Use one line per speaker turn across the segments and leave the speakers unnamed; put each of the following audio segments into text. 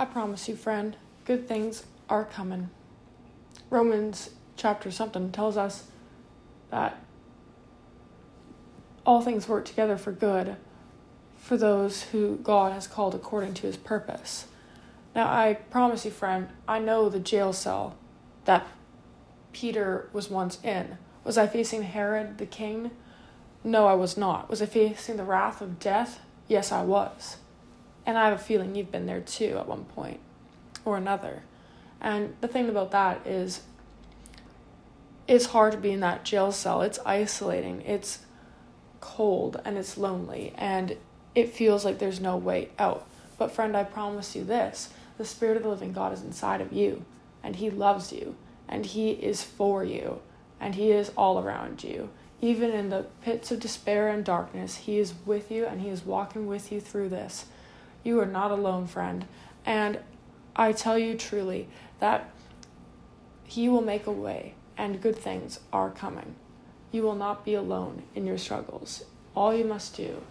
I promise you, friend, good things are coming. Romans chapter something tells us that all things work together for good for those who God has called according to his purpose. Now, I promise you, friend, I know the jail cell that Peter was once in. Was I facing Herod the king? No, I was not. Was I facing the wrath of death? Yes, I was. And I have a feeling you've been there too at one point or another. And the thing about that is, it's hard to be in that jail cell. It's isolating, it's cold, and it's lonely, and it feels like there's no way out. But, friend, I promise you this the Spirit of the living God is inside of you, and He loves you, and He is for you, and He is all around you. Even in the pits of despair and darkness, He is with you, and He is walking with you through this. You are not alone, friend. And I tell you truly that He will make a way, and good things are coming. You will not be alone in your struggles. All you must do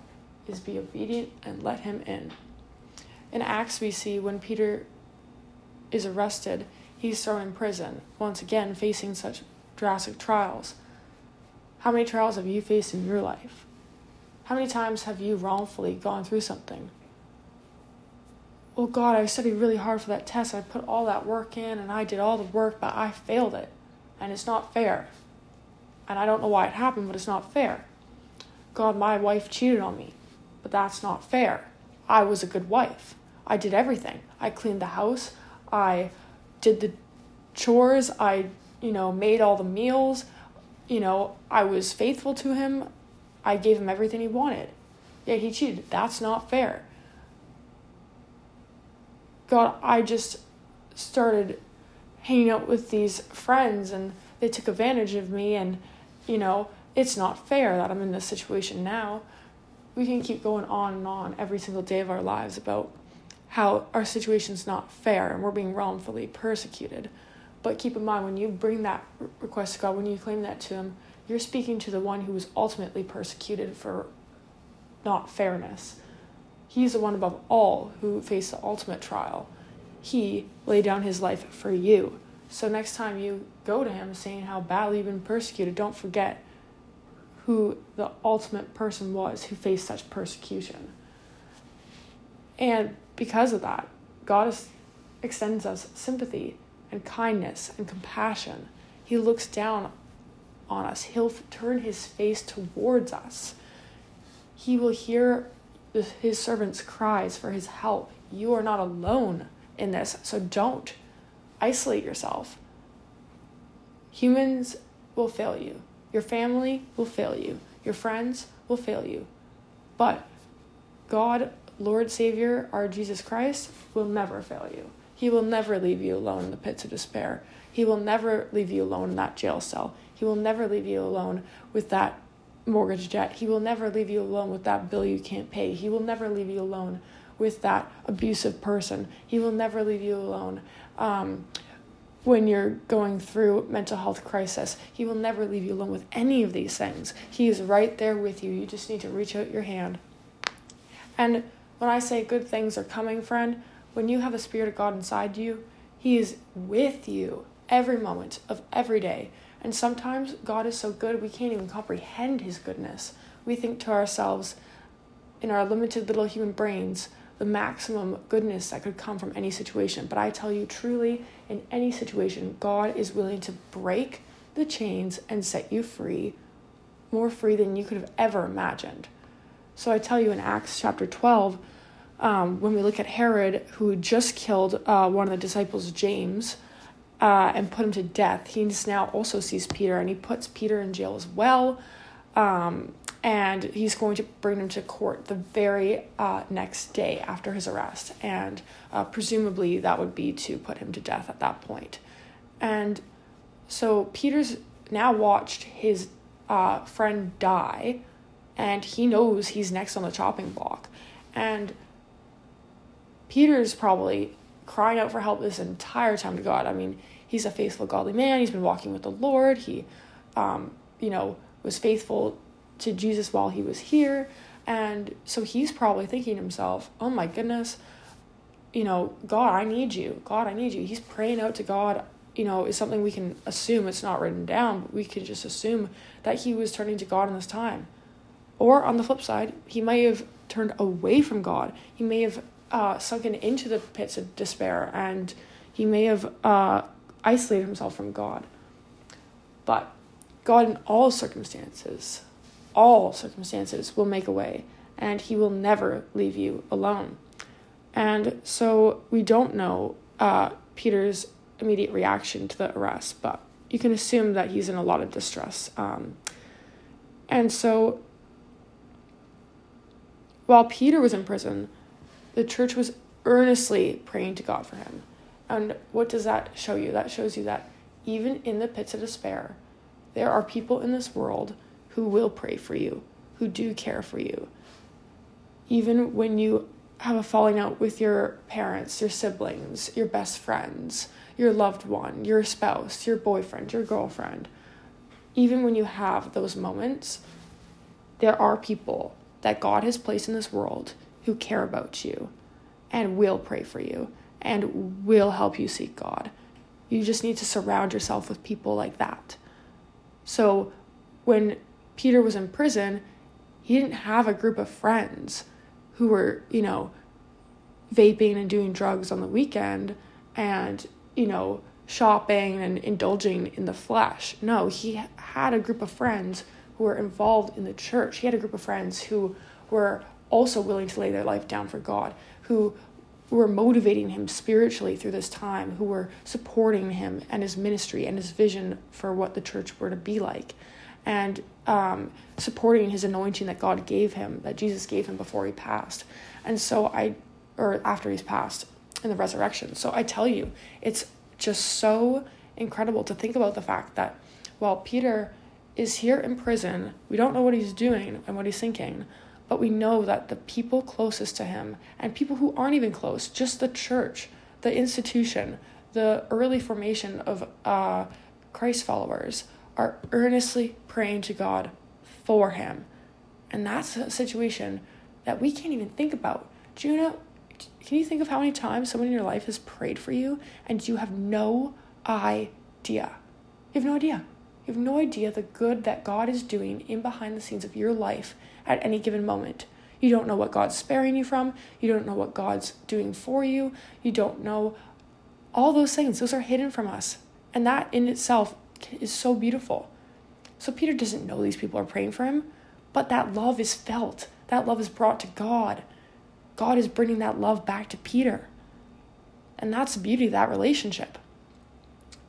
is be obedient and let Him in. In Acts, we see when Peter is arrested, he's thrown in prison, once again facing such drastic trials. How many trials have you faced in your life? How many times have you wrongfully gone through something? Well, God, I studied really hard for that test. I put all that work in and I did all the work, but I failed it. And it's not fair. And I don't know why it happened, but it's not fair. God, my wife cheated on me, but that's not fair. I was a good wife. I did everything. I cleaned the house. I did the chores. I, you know, made all the meals. You know, I was faithful to him. I gave him everything he wanted. Yet he cheated. That's not fair. God, I just started hanging out with these friends and they took advantage of me and you know, it's not fair that I'm in this situation now. We can keep going on and on every single day of our lives about how our situation's not fair and we're being wrongfully persecuted. But keep in mind, when you bring that request to God, when you claim that to Him, you're speaking to the one who was ultimately persecuted for not fairness. He's the one above all who faced the ultimate trial. He laid down his life for you. So next time you go to him saying how badly you've been persecuted, don't forget who the ultimate person was who faced such persecution. And because of that, God is, extends us sympathy and kindness and compassion. He looks down on us, He'll turn His face towards us. He will hear His servants' cries for His help. You are not alone in this, so don't isolate yourself. Humans will fail you. Your family will fail you. Your friends will fail you. But God Lord Savior, our Jesus Christ, will never fail you. He will never leave you alone in the pits of despair. He will never leave you alone in that jail cell. He will never leave you alone with that mortgage debt. He will never leave you alone with that bill you can't pay. He will never leave you alone with that abusive person. He will never leave you alone um, when you're going through mental health crisis. He will never leave you alone with any of these things. He is right there with you. You just need to reach out your hand. And when I say good things are coming, friend, when you have the Spirit of God inside you, He is with you every moment of every day. And sometimes God is so good we can't even comprehend His goodness. We think to ourselves, in our limited little human brains, the maximum goodness that could come from any situation. But I tell you, truly, in any situation, God is willing to break the chains and set you free, more free than you could have ever imagined. So I tell you in Acts chapter 12, um, when we look at Herod, who just killed uh, one of the disciples, James, uh, and put him to death, he now also sees Peter and he puts Peter in jail as well. Um, and he's going to bring him to court the very uh, next day after his arrest. And uh, presumably that would be to put him to death at that point. And so Peter's now watched his uh, friend die and he knows he's next on the chopping block. And Peter's probably crying out for help this entire time to God. I mean, he's a faithful, godly man. He's been walking with the Lord. He, um, you know, was faithful to Jesus while he was here. And so he's probably thinking to himself, oh my goodness, you know, God, I need you. God, I need you. He's praying out to God, you know, is something we can assume. It's not written down, but we can just assume that he was turning to God in this time. Or on the flip side, he may have turned away from God. He may have uh, sunken into the pits of despair and he may have uh, isolated himself from God. But God, in all circumstances, all circumstances, will make a way and he will never leave you alone. And so we don't know uh, Peter's immediate reaction to the arrest, but you can assume that he's in a lot of distress. Um, and so while Peter was in prison, the church was earnestly praying to God for him. And what does that show you? That shows you that even in the pits of despair, there are people in this world who will pray for you, who do care for you. Even when you have a falling out with your parents, your siblings, your best friends, your loved one, your spouse, your boyfriend, your girlfriend, even when you have those moments, there are people that God has placed in this world who care about you and will pray for you and will help you seek God. You just need to surround yourself with people like that. So when Peter was in prison, he didn't have a group of friends who were, you know, vaping and doing drugs on the weekend and, you know, shopping and indulging in the flesh. No, he had a group of friends who were involved in the church. He had a group of friends who were also willing to lay their life down for God, who were motivating him spiritually through this time, who were supporting him and his ministry and his vision for what the church were to be like, and um, supporting his anointing that God gave him, that Jesus gave him before he passed. And so I, or after he's passed in the resurrection. So I tell you, it's just so incredible to think about the fact that while Peter is here in prison, we don't know what he's doing and what he's thinking, but we know that the people closest to him and people who aren't even close, just the church, the institution, the early formation of uh, Christ followers, are earnestly praying to God for him. And that's a situation that we can't even think about. Juno. Can you think of how many times someone in your life has prayed for you and you have no idea? You have no idea. You have no idea the good that God is doing in behind the scenes of your life at any given moment. You don't know what God's sparing you from. You don't know what God's doing for you. You don't know all those things. Those are hidden from us. And that in itself is so beautiful. So Peter doesn't know these people are praying for him, but that love is felt. That love is brought to God. God is bringing that love back to Peter. And that's the beauty of that relationship.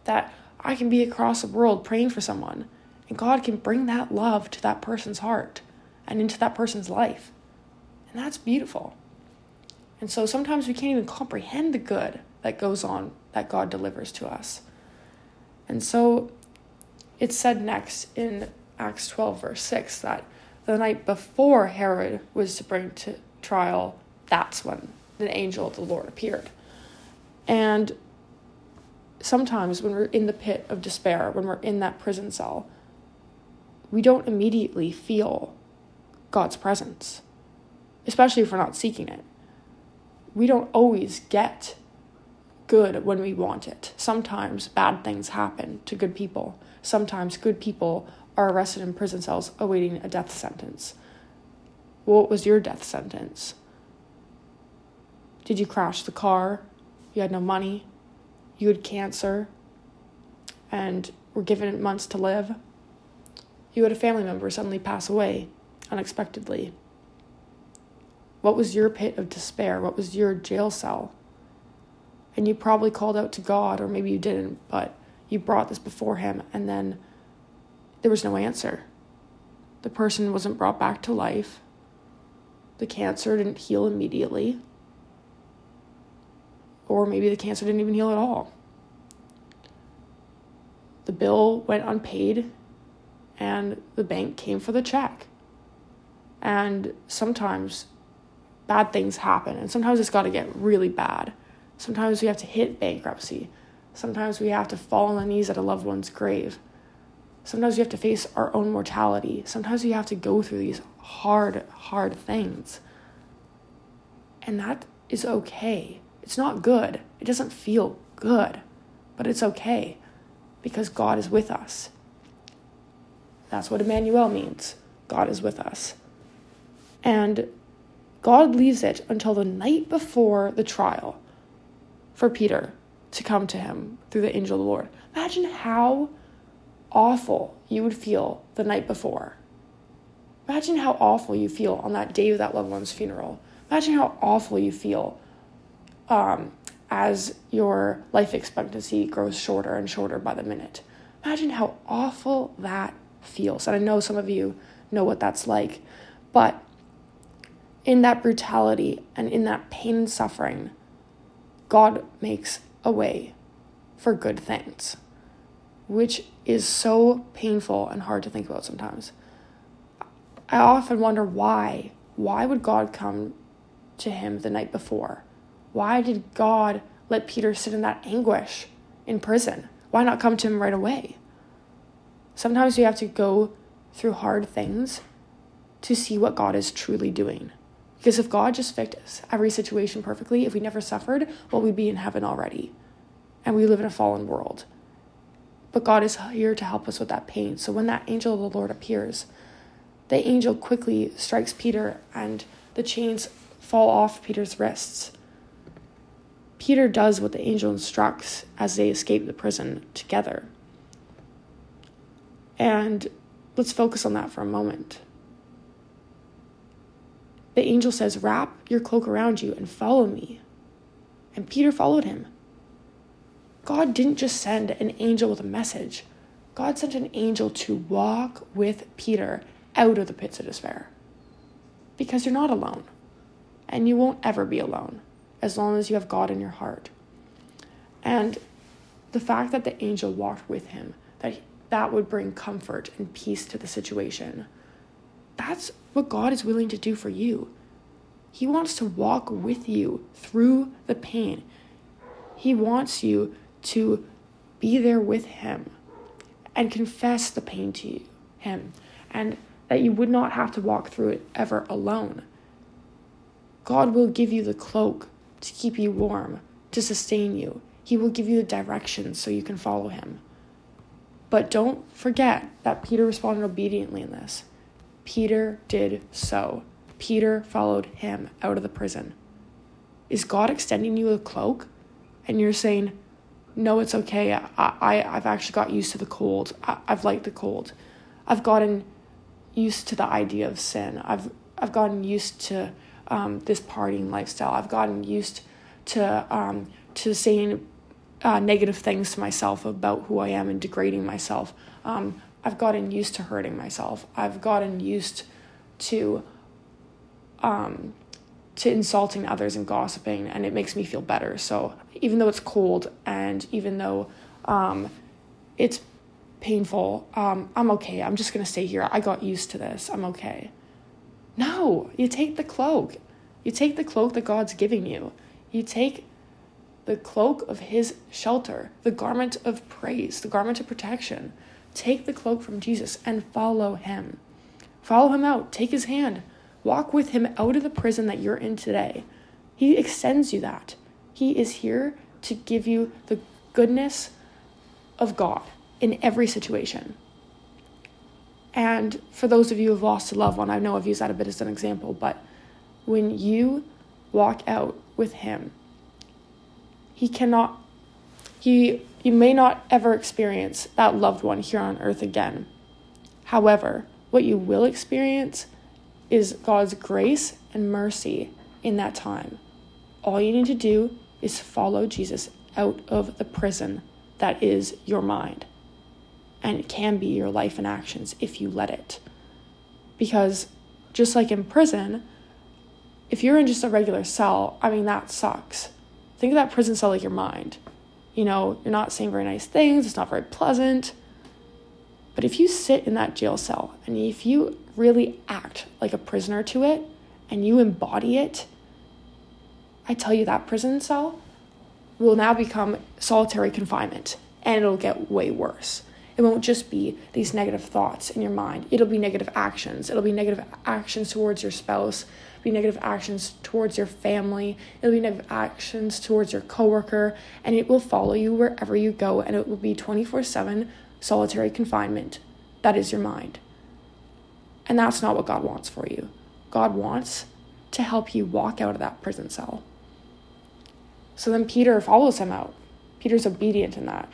That I can be across the world praying for someone, and God can bring that love to that person's heart and into that person's life. And that's beautiful. And so sometimes we can't even comprehend the good that goes on that God delivers to us. And so it's said next in Acts 12, verse 6, that the night before Herod was to bring to trial, that's when the angel of the Lord appeared. And sometimes when we're in the pit of despair, when we're in that prison cell, we don't immediately feel God's presence, especially if we're not seeking it. We don't always get good when we want it. Sometimes bad things happen to good people. Sometimes good people are arrested in prison cells awaiting a death sentence. What was your death sentence? Did you crash the car? You had no money? You had cancer? And were given months to live? You had a family member suddenly pass away unexpectedly? What was your pit of despair? What was your jail cell? And you probably called out to God, or maybe you didn't, but you brought this before Him, and then there was no answer. The person wasn't brought back to life. The cancer didn't heal immediately. Or maybe the cancer didn't even heal at all. The bill went unpaid, and the bank came for the check. And sometimes bad things happen, and sometimes it's got to get really bad. Sometimes we have to hit bankruptcy. Sometimes we have to fall on the knees at a loved one's grave. Sometimes we have to face our own mortality. Sometimes we have to go through these hard, hard things. And that is okay. It's not good. It doesn't feel good, but it's okay because God is with us. That's what Emmanuel means. God is with us. And God leaves it until the night before the trial for Peter to come to him through the angel of the Lord. Imagine how awful you would feel the night before. Imagine how awful you feel on that day of that loved one's funeral. Imagine how awful you feel um, as your life expectancy grows shorter and shorter by the minute. Imagine how awful that feels. And I know some of you know what that's like, but in that brutality and in that pain and suffering, God makes a way for good things, which is so painful and hard to think about sometimes. I often wonder why. Why would God come to him the night before? Why did God let Peter sit in that anguish in prison? Why not come to him right away? Sometimes we have to go through hard things to see what God is truly doing. Because if God just fixed every situation perfectly, if we never suffered, well, we'd be in heaven already. And we live in a fallen world. But God is here to help us with that pain. So when that angel of the Lord appears, the angel quickly strikes Peter and the chains fall off Peter's wrists. Peter does what the angel instructs as they escape the prison together. And let's focus on that for a moment. The angel says, Wrap your cloak around you and follow me. And Peter followed him. God didn't just send an angel with a message, God sent an angel to walk with Peter out of the pits of despair. Because you're not alone. And you won't ever be alone as long as you have God in your heart. And the fact that the angel walked with him, that that would bring comfort and peace to the situation. That's what God is willing to do for you. He wants to walk with you through the pain. He wants you to be there with Him and confess the pain to you, Him, and that you would not have to walk through it ever alone. God will give you the cloak to keep you warm, to sustain you. He will give you the directions so you can follow Him. But don't forget that Peter responded obediently in this. Peter did so. Peter followed him out of the prison. Is God extending you a cloak? And you're saying, no, it's okay. I, I, I've actually got used to the cold. I, I've liked the cold. I've gotten used to the idea of sin. I've, I've gotten used to um, this partying lifestyle. I've gotten used to, um, to saying uh, negative things to myself about who I am and degrading myself. Um, I've gotten used to hurting myself. I've gotten used to um, to insulting others and gossiping, and it makes me feel better. So even though it's cold and even though um, it's painful, um, I'm okay. I'm just gonna stay here. I got used to this. I'm okay. No, you take the cloak. You take the cloak that God's giving you. You take the cloak of his shelter, the garment of praise, the garment of protection. Take the cloak from Jesus and follow him. Follow him out. Take his hand. Walk with him out of the prison that you're in today. He extends you that. He is here to give you the goodness of God in every situation. And for those of you who've lost a loved one, I know I've used that a bit as an example, but when you walk out with him, he cannot he you may not ever experience that loved one here on earth again. However, what you will experience is God's grace and mercy in that time. All you need to do is follow Jesus out of the prison that is your mind. And it can be your life and actions if you let it. Because just like in prison, if you're in just a regular cell, I mean, that sucks. Think of that prison cell like your mind. You know, you're not saying very nice things, it's not very pleasant. But if you sit in that jail cell and if you really act like a prisoner to it and you embody it, I tell you that prison cell will now become solitary confinement and it'll get way worse. It won't just be these negative thoughts in your mind. It'll be negative actions. It'll be negative actions towards your spouse, be negative actions towards your family, it'll be negative actions towards your coworker, and it will follow you wherever you go, and it will be 24 7 solitary confinement. That is your mind. And that's not what God wants for you. God wants to help you walk out of that prison cell. So then Peter follows him out. Peter's obedient in that.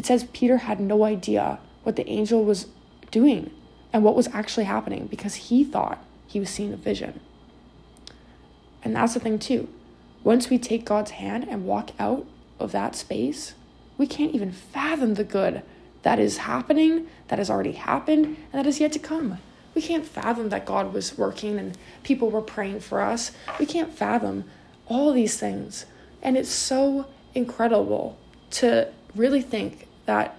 It says Peter had no idea what the angel was doing and what was actually happening because he thought he was seeing a vision. And that's the thing, too. Once we take God's hand and walk out of that space, we can't even fathom the good that is happening, that has already happened, and that is yet to come. We can't fathom that God was working and people were praying for us. We can't fathom all these things. And it's so incredible to really think that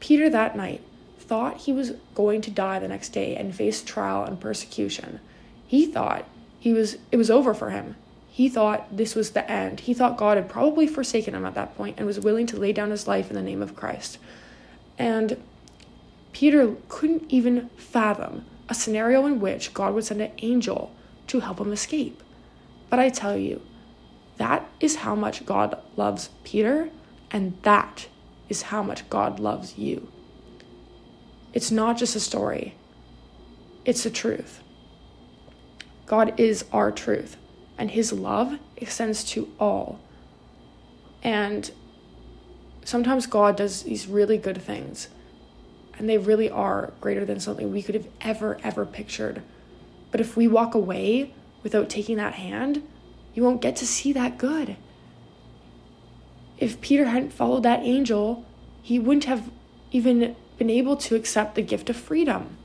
Peter that night thought he was going to die the next day and face trial and persecution. He thought he was it was over for him. He thought this was the end. He thought God had probably forsaken him at that point and was willing to lay down his life in the name of Christ. And Peter couldn't even fathom a scenario in which God would send an angel to help him escape. But I tell you, that is how much God loves Peter, and that is how much God loves you. It's not just a story, it's the truth. God is our truth, and His love extends to all. And sometimes God does these really good things, and they really are greater than something we could have ever, ever pictured. But if we walk away without taking that hand, you won't get to see that good. If Peter hadn't followed that angel, he wouldn't have even been able to accept the gift of freedom.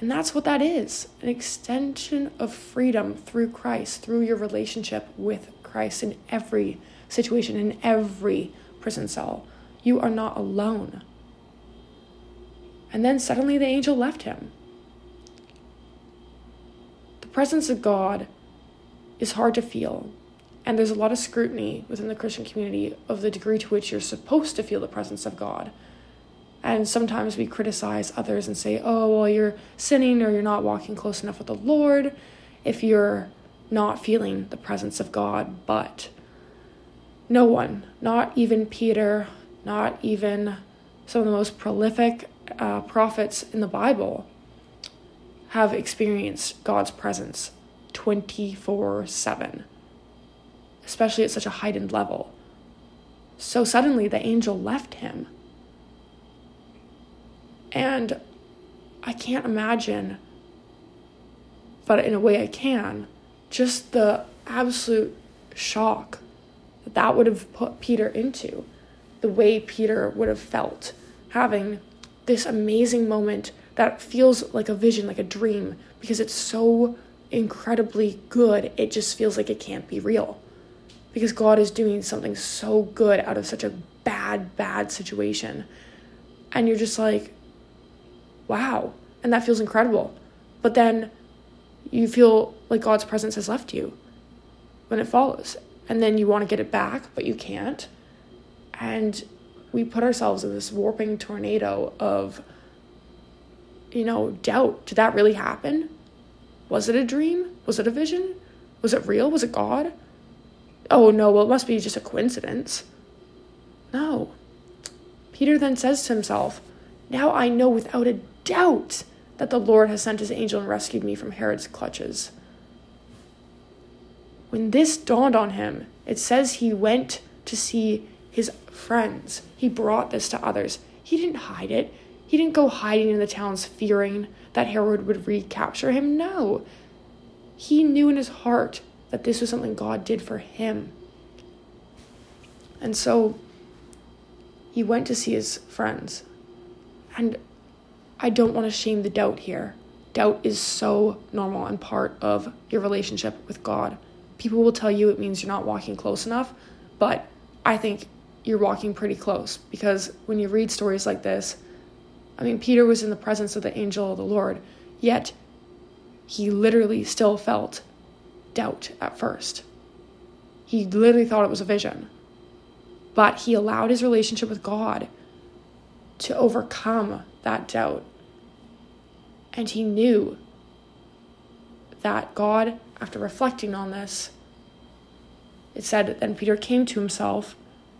And that's what that is an extension of freedom through Christ, through your relationship with Christ in every situation, in every prison cell. You are not alone. And then suddenly the angel left him. The presence of God is hard to feel. And there's a lot of scrutiny within the Christian community of the degree to which you're supposed to feel the presence of God. And sometimes we criticize others and say, oh, well, you're sinning or you're not walking close enough with the Lord if you're not feeling the presence of God. But no one, not even Peter, not even some of the most prolific uh, prophets in the Bible, have experienced God's presence 24 7, especially at such a heightened level. So suddenly the angel left him. And I can't imagine, but in a way I can, just the absolute shock that that would have put Peter into, the way Peter would have felt having this amazing moment that feels like a vision, like a dream, because it's so incredibly good, it just feels like it can't be real. Because God is doing something so good out of such a bad, bad situation. And you're just like, wow. And that feels incredible. But then you feel like God's presence has left you when it follows. And then you want to get it back, but you can't. And we put ourselves in this warping tornado of, you know, doubt. Did that really happen? Was it a dream? Was it a vision? Was it real? Was it God? Oh no, well, it must be just a coincidence. No. Peter then says to himself, Now I know without a doubt that the Lord has sent his angel and rescued me from Herod's clutches. When this dawned on him, it says he went to see his friends. He brought this to others. He didn't hide it. He didn't go hiding in the towns fearing that Herod would recapture him. No. He knew in his heart that this was something God did for him. And so he went to see his friends. And I don't want to shame the doubt here. Doubt is so normal and part of your relationship with God. People will tell you it means you're not walking close enough, but I think you're walking pretty close because when you read stories like this, I mean, Peter was in the presence of the angel of the Lord, yet he literally still felt doubt at first. He literally thought it was a vision. But he allowed his relationship with God to overcome that doubt. And he knew that God, after reflecting on this, it said, that then Peter came to himself.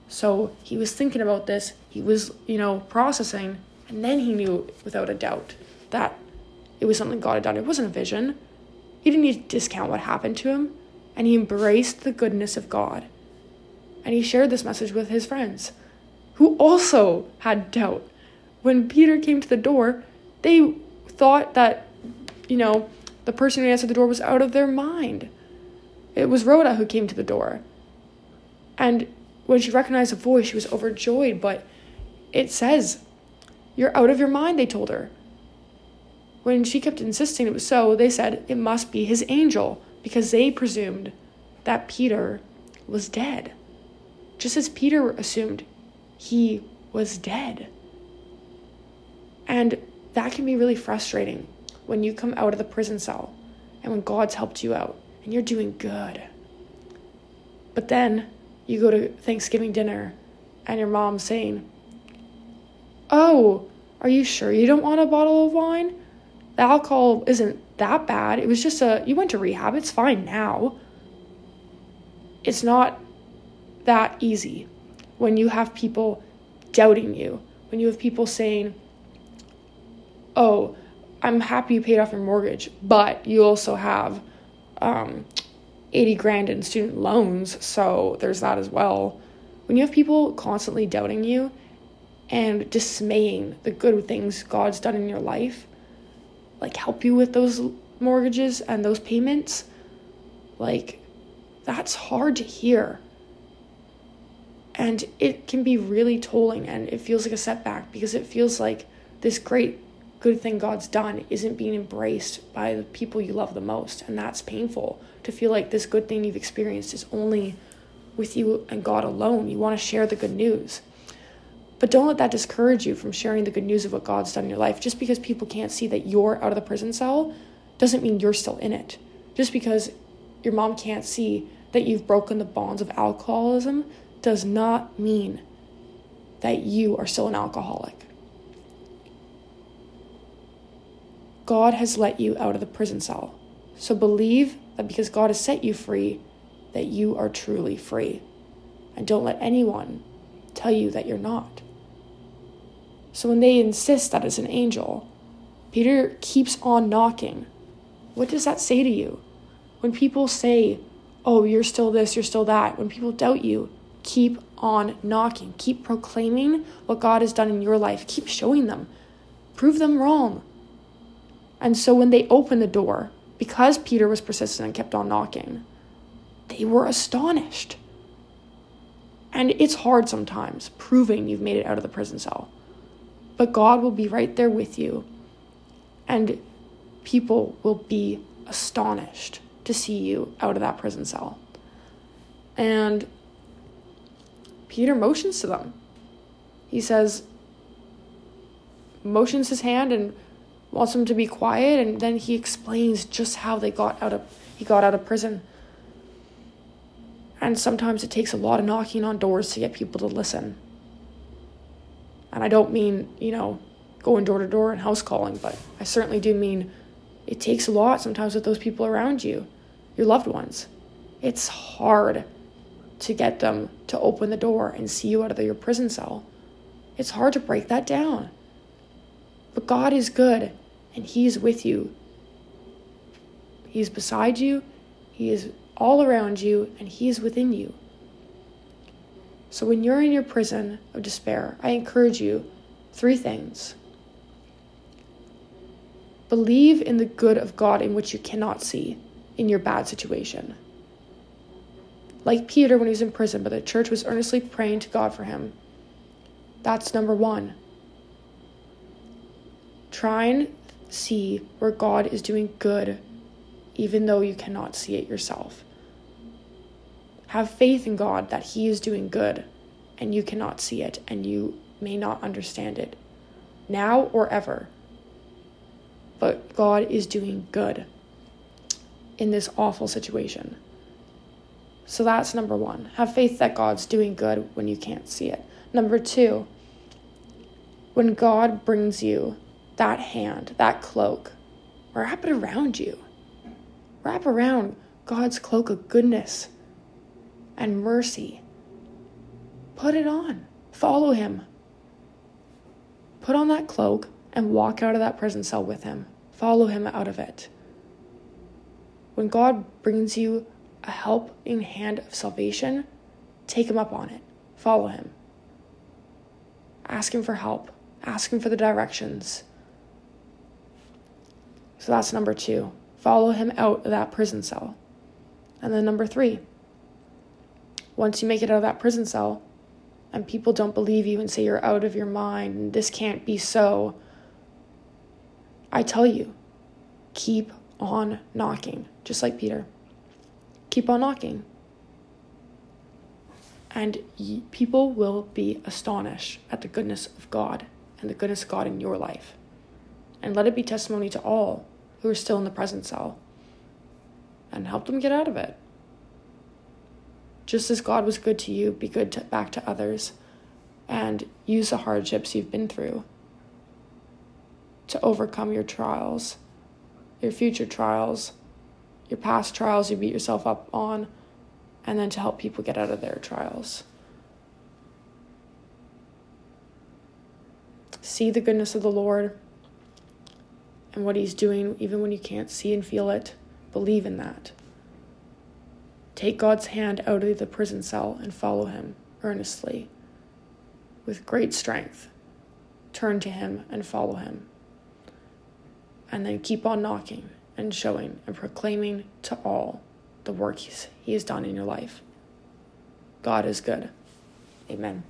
So he was thinking about this, he was, you know, processing, and then he knew without a doubt that it was something God had done. It wasn't a vision. He didn't need to discount what happened to him, and he embraced the goodness of God. And he shared this message with his friends, who also had doubt. When Peter came to the door, they thought that, you know, the person who answered the door was out of their mind. It was Rhoda who came to the door. And when she recognized the voice, she was overjoyed, but it says, You're out of your mind, they told her. When she kept insisting it was so, they said it must be his angel because they presumed that Peter was dead. Just as Peter assumed he was dead. And that can be really frustrating when you come out of the prison cell and when God's helped you out and you're doing good. But then you go to Thanksgiving dinner and your mom's saying, Oh, are you sure you don't want a bottle of wine? The alcohol isn't that bad. It was just a, you went to rehab, it's fine now. It's not that easy when you have people doubting you, when you have people saying, Oh, I'm happy you paid off your mortgage, but you also have um, 80 grand in student loans, so there's that as well. When you have people constantly doubting you and dismaying the good things God's done in your life, like help you with those mortgages and those payments, like that's hard to hear. And it can be really tolling and it feels like a setback because it feels like this great good thing God's done isn't being embraced by the people you love the most. And that's painful to feel like this good thing you've experienced is only with you and God alone. You want to share the good news. But don't let that discourage you from sharing the good news of what God's done in your life. Just because people can't see that you're out of the prison cell doesn't mean you're still in it. Just because your mom can't see that you've broken the bonds of alcoholism does not mean that you are still an alcoholic. God has let you out of the prison cell. So believe that because God has set you free, that you are truly free. And don't let anyone tell you that you're not. So when they insist that it's an angel, Peter keeps on knocking. What does that say to you? When people say, oh, you're still this, you're still that, when people doubt you, keep on knocking. Keep proclaiming what God has done in your life. Keep showing them. Prove them wrong. And so when they opened the door, because Peter was persistent and kept on knocking, they were astonished. And it's hard sometimes proving you've made it out of the prison cell. But God will be right there with you. And people will be astonished to see you out of that prison cell. And Peter motions to them. He says, motions his hand and wants them to be quiet and then he explains just how they got out of he got out of prison and sometimes it takes a lot of knocking on doors to get people to listen and i don't mean you know going door to door and house calling but i certainly do mean it takes a lot sometimes with those people around you your loved ones it's hard to get them to open the door and see you out of your prison cell it's hard to break that down but God is good and He is with you. He's beside you, He is all around you, and He is within you. So when you're in your prison of despair, I encourage you three things. Believe in the good of God in which you cannot see in your bad situation. Like Peter when he was in prison, but the church was earnestly praying to God for him. That's number one. Try and see where God is doing good, even though you cannot see it yourself. Have faith in God that He is doing good, and you cannot see it, and you may not understand it now or ever. But God is doing good in this awful situation. So that's number one. Have faith that God's doing good when you can't see it. Number two, when God brings you that hand, that cloak, wrap it around you. Wrap around God's cloak of goodness and mercy. Put it on. Follow Him. Put on that cloak and walk out of that prison cell with Him. Follow Him out of it. When God brings you a helping hand of salvation, take Him up on it. Follow Him. Ask Him for help. Ask Him for the directions. So that's number two. Follow Him out of that prison cell. And then number three, once you make it out of that prison cell and people don't believe you and say you're out of your mind and this can't be so, I tell you, keep on knocking, just like Peter. Keep on knocking. And people will be astonished at the goodness of God and the goodness of God in your life. And let it be testimony to all who are still in the present cell and help them get out of it. Just as God was good to you, be good to, back to others and use the hardships you've been through to overcome your trials, your future trials, your past trials you beat yourself up on, and then to help people get out of their trials. See the goodness of the Lord and what He's doing, even when you can't see and feel it. Believe in that. Take God's hand out of the prison cell and follow Him earnestly with great strength. Turn to Him and follow Him. And then keep on knocking and showing and proclaiming to all the work He has done in your life. God is good. Amen.